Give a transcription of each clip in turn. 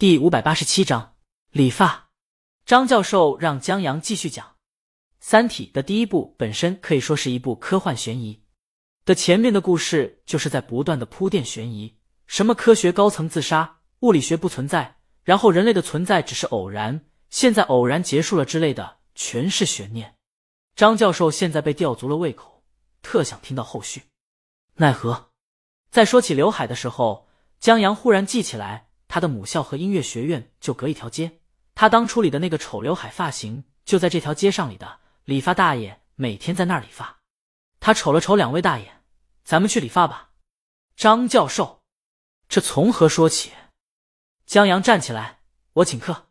第五百八十七章理发。张教授让江阳继续讲《三体》的第一部，本身可以说是一部科幻悬疑的。前面的故事就是在不断的铺垫悬疑，什么科学高层自杀、物理学不存在，然后人类的存在只是偶然，现在偶然结束了之类的，全是悬念。张教授现在被吊足了胃口，特想听到后续，奈何在说起刘海的时候，江阳忽然记起来。他的母校和音乐学院就隔一条街，他当初理的那个丑刘海发型就在这条街上理的。理发大爷每天在那儿理发。他瞅了瞅两位大爷，咱们去理发吧。张教授，这从何说起？江阳站起来，我请客。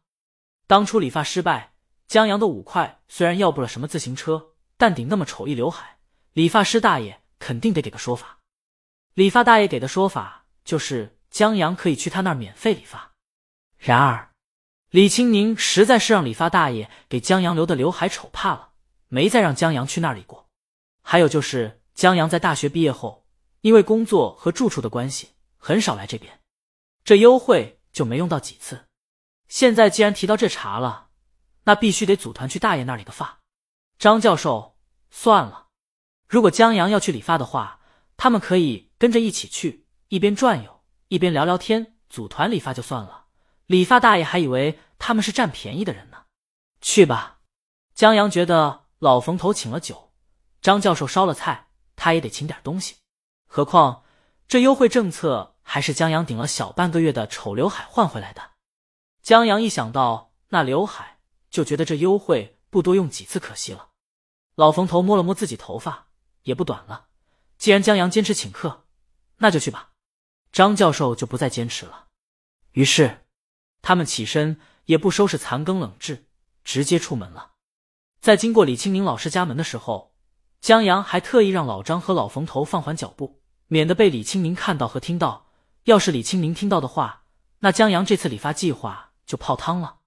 当初理发失败，江阳的五块虽然要不了什么自行车，但顶那么丑一刘海，理发师大爷肯定得给个说法。理发大爷给的说法就是。江阳可以去他那儿免费理发，然而李青宁实在是让理发大爷给江阳留的刘海丑怕了，没再让江阳去那里过。还有就是江阳在大学毕业后，因为工作和住处的关系，很少来这边，这优惠就没用到几次。现在既然提到这茬了，那必须得组团去大爷那里理个发。张教授，算了，如果江阳要去理发的话，他们可以跟着一起去，一边转悠。一边聊聊天，组团理发就算了。理发大爷还以为他们是占便宜的人呢。去吧，江阳觉得老冯头请了酒，张教授烧了菜，他也得请点东西。何况这优惠政策还是江阳顶了小半个月的丑刘海换回来的。江阳一想到那刘海，就觉得这优惠不多用几次可惜了。老冯头摸了摸自己头发，也不短了。既然江阳坚持请客，那就去吧。张教授就不再坚持了，于是他们起身，也不收拾残羹冷炙，直接出门了。在经过李清明老师家门的时候，江阳还特意让老张和老冯头放缓脚步，免得被李清明看到和听到。要是李清明听到的话，那江阳这次理发计划就泡汤了。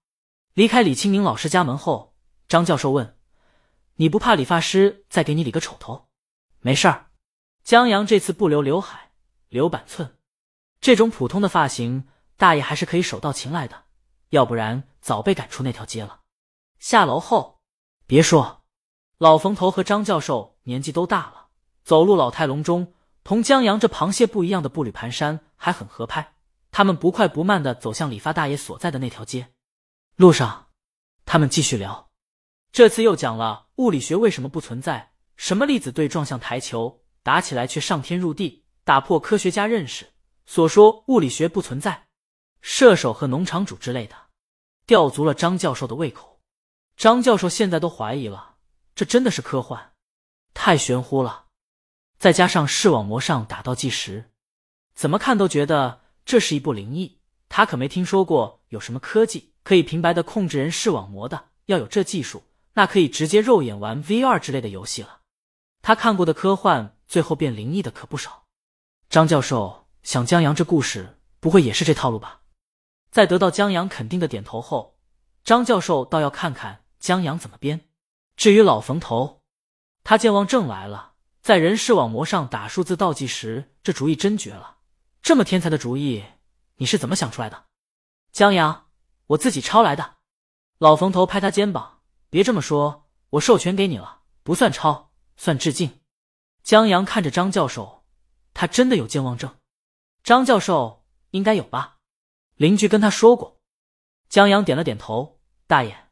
离开李清明老师家门后，张教授问：“你不怕理发师再给你理个丑头？”“没事儿，江阳这次不留刘海，留板寸。”这种普通的发型，大爷还是可以手到擒来的，要不然早被赶出那条街了。下楼后，别说，老冯头和张教授年纪都大了，走路老态龙钟，同江阳这螃蟹不一样的步履蹒跚，还很合拍。他们不快不慢的走向理发大爷所在的那条街。路上，他们继续聊，这次又讲了物理学为什么不存在，什么粒子对撞向台球打起来却上天入地，打破科学家认识。所说物理学不存在，射手和农场主之类的，吊足了张教授的胃口。张教授现在都怀疑了，这真的是科幻，太玄乎了。再加上视网膜上打倒计时，怎么看都觉得这是一部灵异。他可没听说过有什么科技可以平白的控制人视网膜的。要有这技术，那可以直接肉眼玩 VR 之类的游戏了。他看过的科幻，最后变灵异的可不少。张教授。想江阳这故事不会也是这套路吧？在得到江阳肯定的点头后，张教授倒要看看江阳怎么编。至于老冯头，他健忘症来了，在人视网膜上打数字倒计时，这主意真绝了！这么天才的主意，你是怎么想出来的？江阳，我自己抄来的。老冯头拍他肩膀，别这么说，我授权给你了，不算抄，算致敬。江阳看着张教授，他真的有健忘症。张教授应该有吧？邻居跟他说过。江阳点了点头。大爷，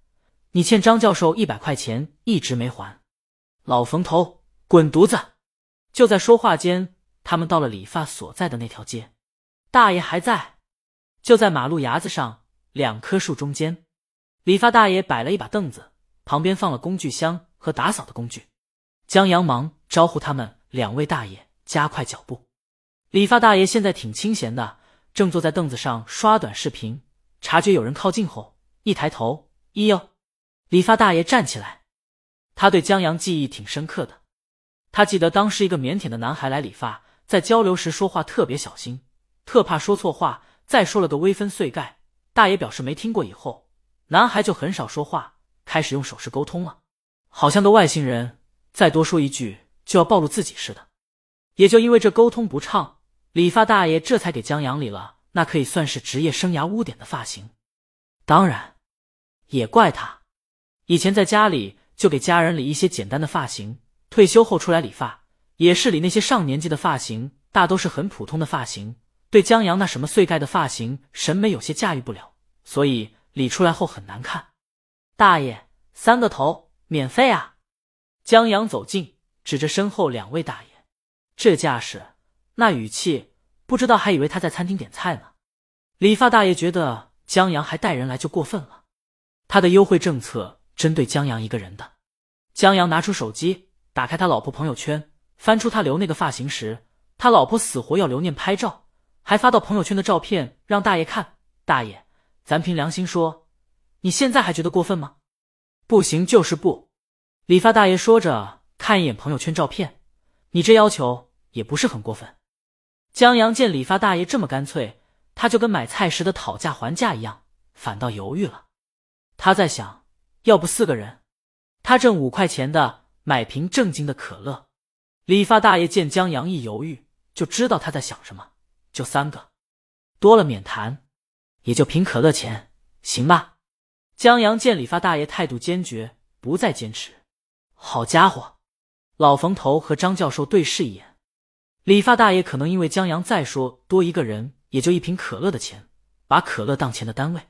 你欠张教授一百块钱，一直没还。老冯头，滚犊子！就在说话间，他们到了理发所在的那条街。大爷还在，就在马路牙子上两棵树中间。理发大爷摆了一把凳子，旁边放了工具箱和打扫的工具。江阳忙招呼他们两位大爷加快脚步。理发大爷现在挺清闲的，正坐在凳子上刷短视频。察觉有人靠近后，一抬头，咦哟！理发大爷站起来。他对江阳记忆挺深刻的，他记得当时一个腼腆的男孩来理发，在交流时说话特别小心，特怕说错话，再说了个微分碎盖。大爷表示没听过，以后男孩就很少说话，开始用手势沟通了，好像个外星人，再多说一句就要暴露自己似的。也就因为这沟通不畅。理发大爷这才给江阳理了那可以算是职业生涯污点的发型。当然，也怪他，以前在家里就给家人理一些简单的发型，退休后出来理发也是理那些上年纪的发型，大都是很普通的发型。对江阳那什么碎盖的发型审美有些驾驭不了，所以理出来后很难看。大爷，三个头，免费啊！江阳走近，指着身后两位大爷，这架势，那语气，不知道还以为他在餐厅点菜呢。理发大爷觉得江阳还带人来就过分了，他的优惠政策针对江阳一个人的。江阳拿出手机，打开他老婆朋友圈，翻出他留那个发型时，他老婆死活要留念拍照。还发到朋友圈的照片让大爷看，大爷，咱凭良心说，你现在还觉得过分吗？不行就是不。理发大爷说着，看一眼朋友圈照片，你这要求也不是很过分。江阳见理发大爷这么干脆，他就跟买菜时的讨价还价一样，反倒犹豫了。他在想，要不四个人，他挣五块钱的买瓶正经的可乐。理发大爷见江阳一犹豫，就知道他在想什么。就三个，多了免谈，也就瓶可乐钱，行吧？江阳见理发大爷态度坚决，不再坚持。好家伙，老冯头和张教授对视一眼。理发大爷可能因为江阳再说多一个人也就一瓶可乐的钱，把可乐当钱的单位，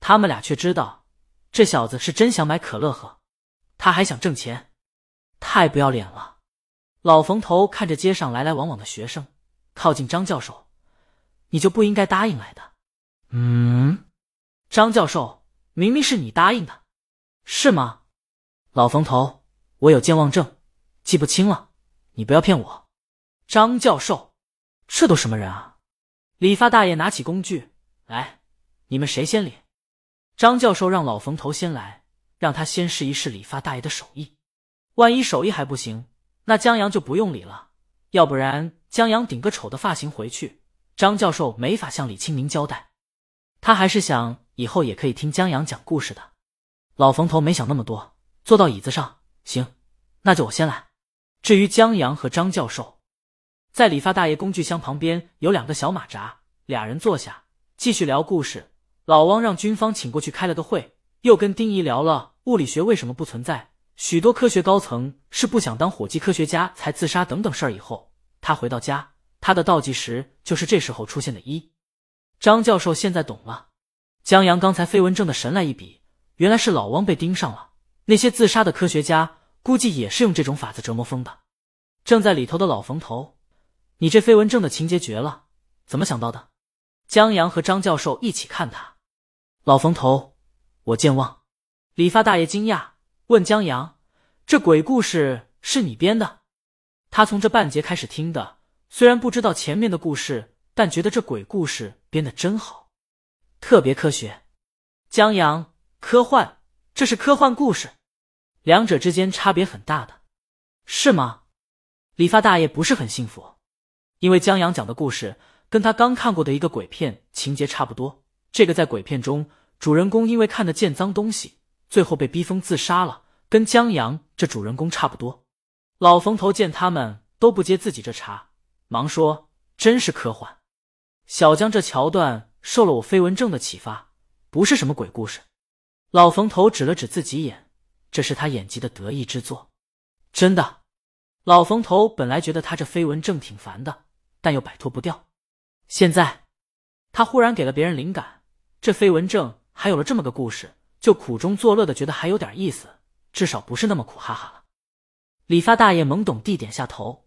他们俩却知道这小子是真想买可乐喝，他还想挣钱，太不要脸了。老冯头看着街上来来往往的学生。靠近张教授，你就不应该答应来的。嗯，张教授，明明是你答应的，是吗？老冯头，我有健忘症，记不清了，你不要骗我。张教授，这都什么人啊？理发大爷拿起工具来，你们谁先理？张教授让老冯头先来，让他先试一试理发大爷的手艺，万一手艺还不行，那江阳就不用理了。要不然江阳顶个丑的发型回去，张教授没法向李清明交代。他还是想以后也可以听江阳讲故事的。老冯头没想那么多，坐到椅子上。行，那就我先来。至于江阳和张教授，在理发大爷工具箱旁边有两个小马扎，俩人坐下继续聊故事。老汪让军方请过去开了个会，又跟丁仪聊了物理学为什么不存在。许多科学高层是不想当火计科学家才自杀等等事儿。以后他回到家，他的倒计时就是这时候出现的。一张教授现在懂了，江阳刚才飞蚊症的神来一笔，原来是老汪被盯上了。那些自杀的科学家估计也是用这种法子折磨疯的。正在里头的老冯头，你这飞蚊症的情节绝了，怎么想到的？江阳和张教授一起看他，老冯头，我健忘。理发大爷惊讶。问江阳：“这鬼故事是你编的？”他从这半截开始听的，虽然不知道前面的故事，但觉得这鬼故事编的真好，特别科学。江阳：“科幻，这是科幻故事，两者之间差别很大的，是吗？”理发大爷不是很信服，因为江阳讲的故事跟他刚看过的一个鬼片情节差不多。这个在鬼片中，主人公因为看得见脏东西。最后被逼疯自杀了，跟江阳这主人公差不多。老冯头见他们都不接自己这茬，忙说：“真是科幻。小江这桥段受了我飞蚊症的启发，不是什么鬼故事。”老冯头指了指自己眼，这是他演技的得意之作。真的，老冯头本来觉得他这飞蚊症挺烦的，但又摆脱不掉。现在他忽然给了别人灵感，这飞蚊症还有了这么个故事。就苦中作乐的觉得还有点意思，至少不是那么苦，哈哈了。理发大爷懵懂地点下头。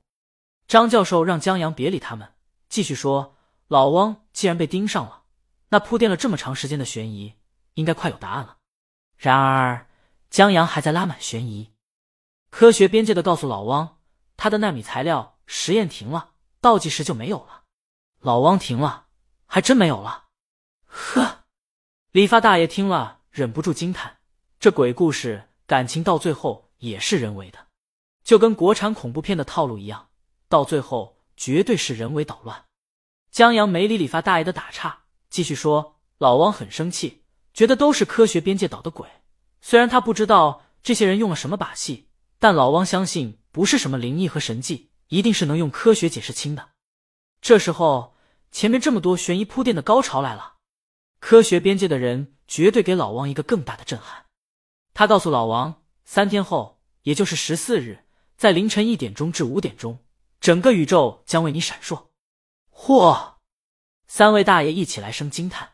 张教授让江阳别理他们，继续说：“老汪既然被盯上了，那铺垫了这么长时间的悬疑，应该快有答案了。”然而江阳还在拉满悬疑。科学边界的告诉老汪，他的纳米材料实验停了，倒计时就没有了。老汪停了，还真没有了。呵，理发大爷听了。忍不住惊叹：这鬼故事感情到最后也是人为的，就跟国产恐怖片的套路一样，到最后绝对是人为捣乱。江阳没理理发大爷的打岔，继续说：“老汪很生气，觉得都是科学边界捣的鬼。虽然他不知道这些人用了什么把戏，但老汪相信不是什么灵异和神迹，一定是能用科学解释清的。”这时候，前面这么多悬疑铺垫的高潮来了，科学边界的人绝对给老王一个更大的震撼。他告诉老王，三天后，也就是十四日，在凌晨一点钟至五点钟，整个宇宙将为你闪烁。嚯！三位大爷一起来声惊叹。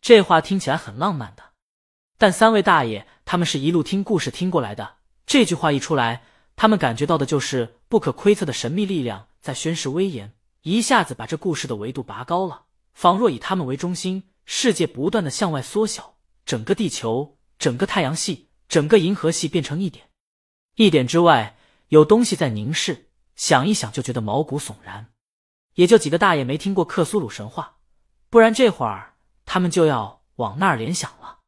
这话听起来很浪漫的，但三位大爷他们是一路听故事听过来的，这句话一出来，他们感觉到的就是不可窥测的神秘力量在宣示威严。一下子把这故事的维度拔高了，仿若以他们为中心，世界不断的向外缩小，整个地球、整个太阳系、整个银河系变成一点，一点之外有东西在凝视，想一想就觉得毛骨悚然。也就几个大爷没听过克苏鲁神话，不然这会儿他们就要往那儿联想了。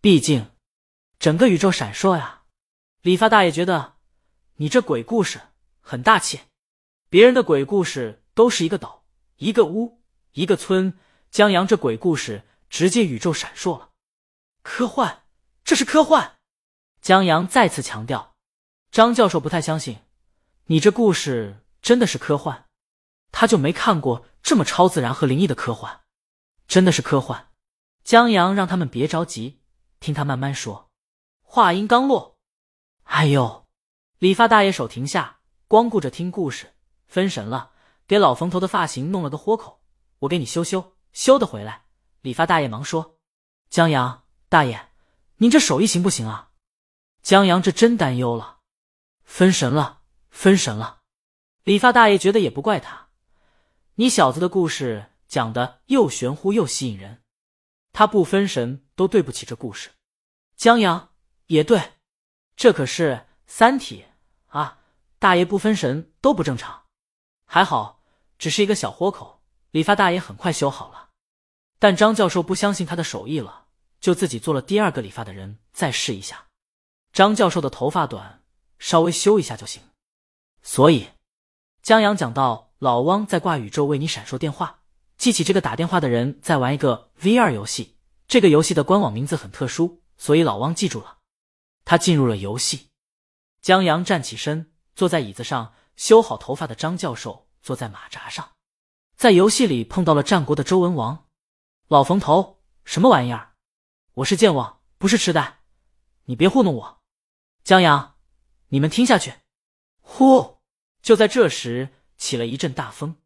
毕竟，整个宇宙闪烁呀。理发大爷觉得你这鬼故事很大气，别人的鬼故事。都是一个岛，一个屋，一个村。江阳这鬼故事直接宇宙闪烁了，科幻，这是科幻。江阳再次强调，张教授不太相信，你这故事真的是科幻，他就没看过这么超自然和灵异的科幻，真的是科幻。江阳让他们别着急，听他慢慢说。话音刚落，哎呦，理发大爷手停下，光顾着听故事，分神了。给老冯头的发型弄了个豁口，我给你修修，修的回来。理发大爷忙说：“江阳大爷，您这手艺行不行啊？”江阳这真担忧了，分神了，分神了。理发大爷觉得也不怪他，你小子的故事讲的又玄乎又吸引人，他不分神都对不起这故事。江阳也对，这可是《三体》，大爷不分神都不正常，还好。只是一个小豁口，理发大爷很快修好了。但张教授不相信他的手艺了，就自己做了第二个理发的人，再试一下。张教授的头发短，稍微修一下就行。所以，江阳讲到老汪在挂宇宙为你闪烁电话，记起这个打电话的人在玩一个 VR 游戏，这个游戏的官网名字很特殊，所以老汪记住了。他进入了游戏。江阳站起身，坐在椅子上，修好头发的张教授。坐在马扎上，在游戏里碰到了战国的周文王，老冯头，什么玩意儿？我是健忘，不是痴呆，你别糊弄我。江阳，你们听下去。呼！就在这时，起了一阵大风。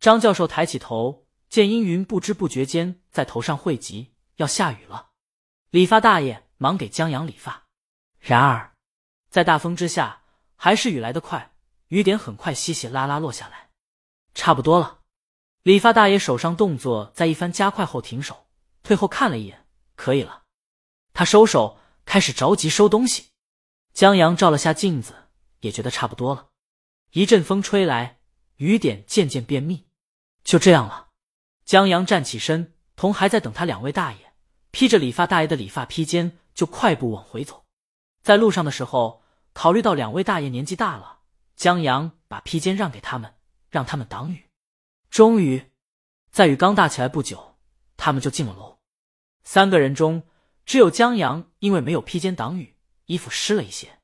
张教授抬起头，见阴云不知不觉间在头上汇集，要下雨了。理发大爷忙给江阳理发，然而在大风之下，还是雨来得快，雨点很快稀稀拉拉落下来。差不多了，理发大爷手上动作在一番加快后停手，退后看了一眼，可以了。他收手，开始着急收东西。江阳照了下镜子，也觉得差不多了。一阵风吹来，雨点渐渐变密。就这样了。江阳站起身，同还在等他两位大爷，披着理发大爷的理发披肩，就快步往回走。在路上的时候，考虑到两位大爷年纪大了，江阳把披肩让给他们。让他们挡雨。终于，在雨刚大起来不久，他们就进了楼。三个人中，只有江阳因为没有披肩挡雨，衣服湿了一些。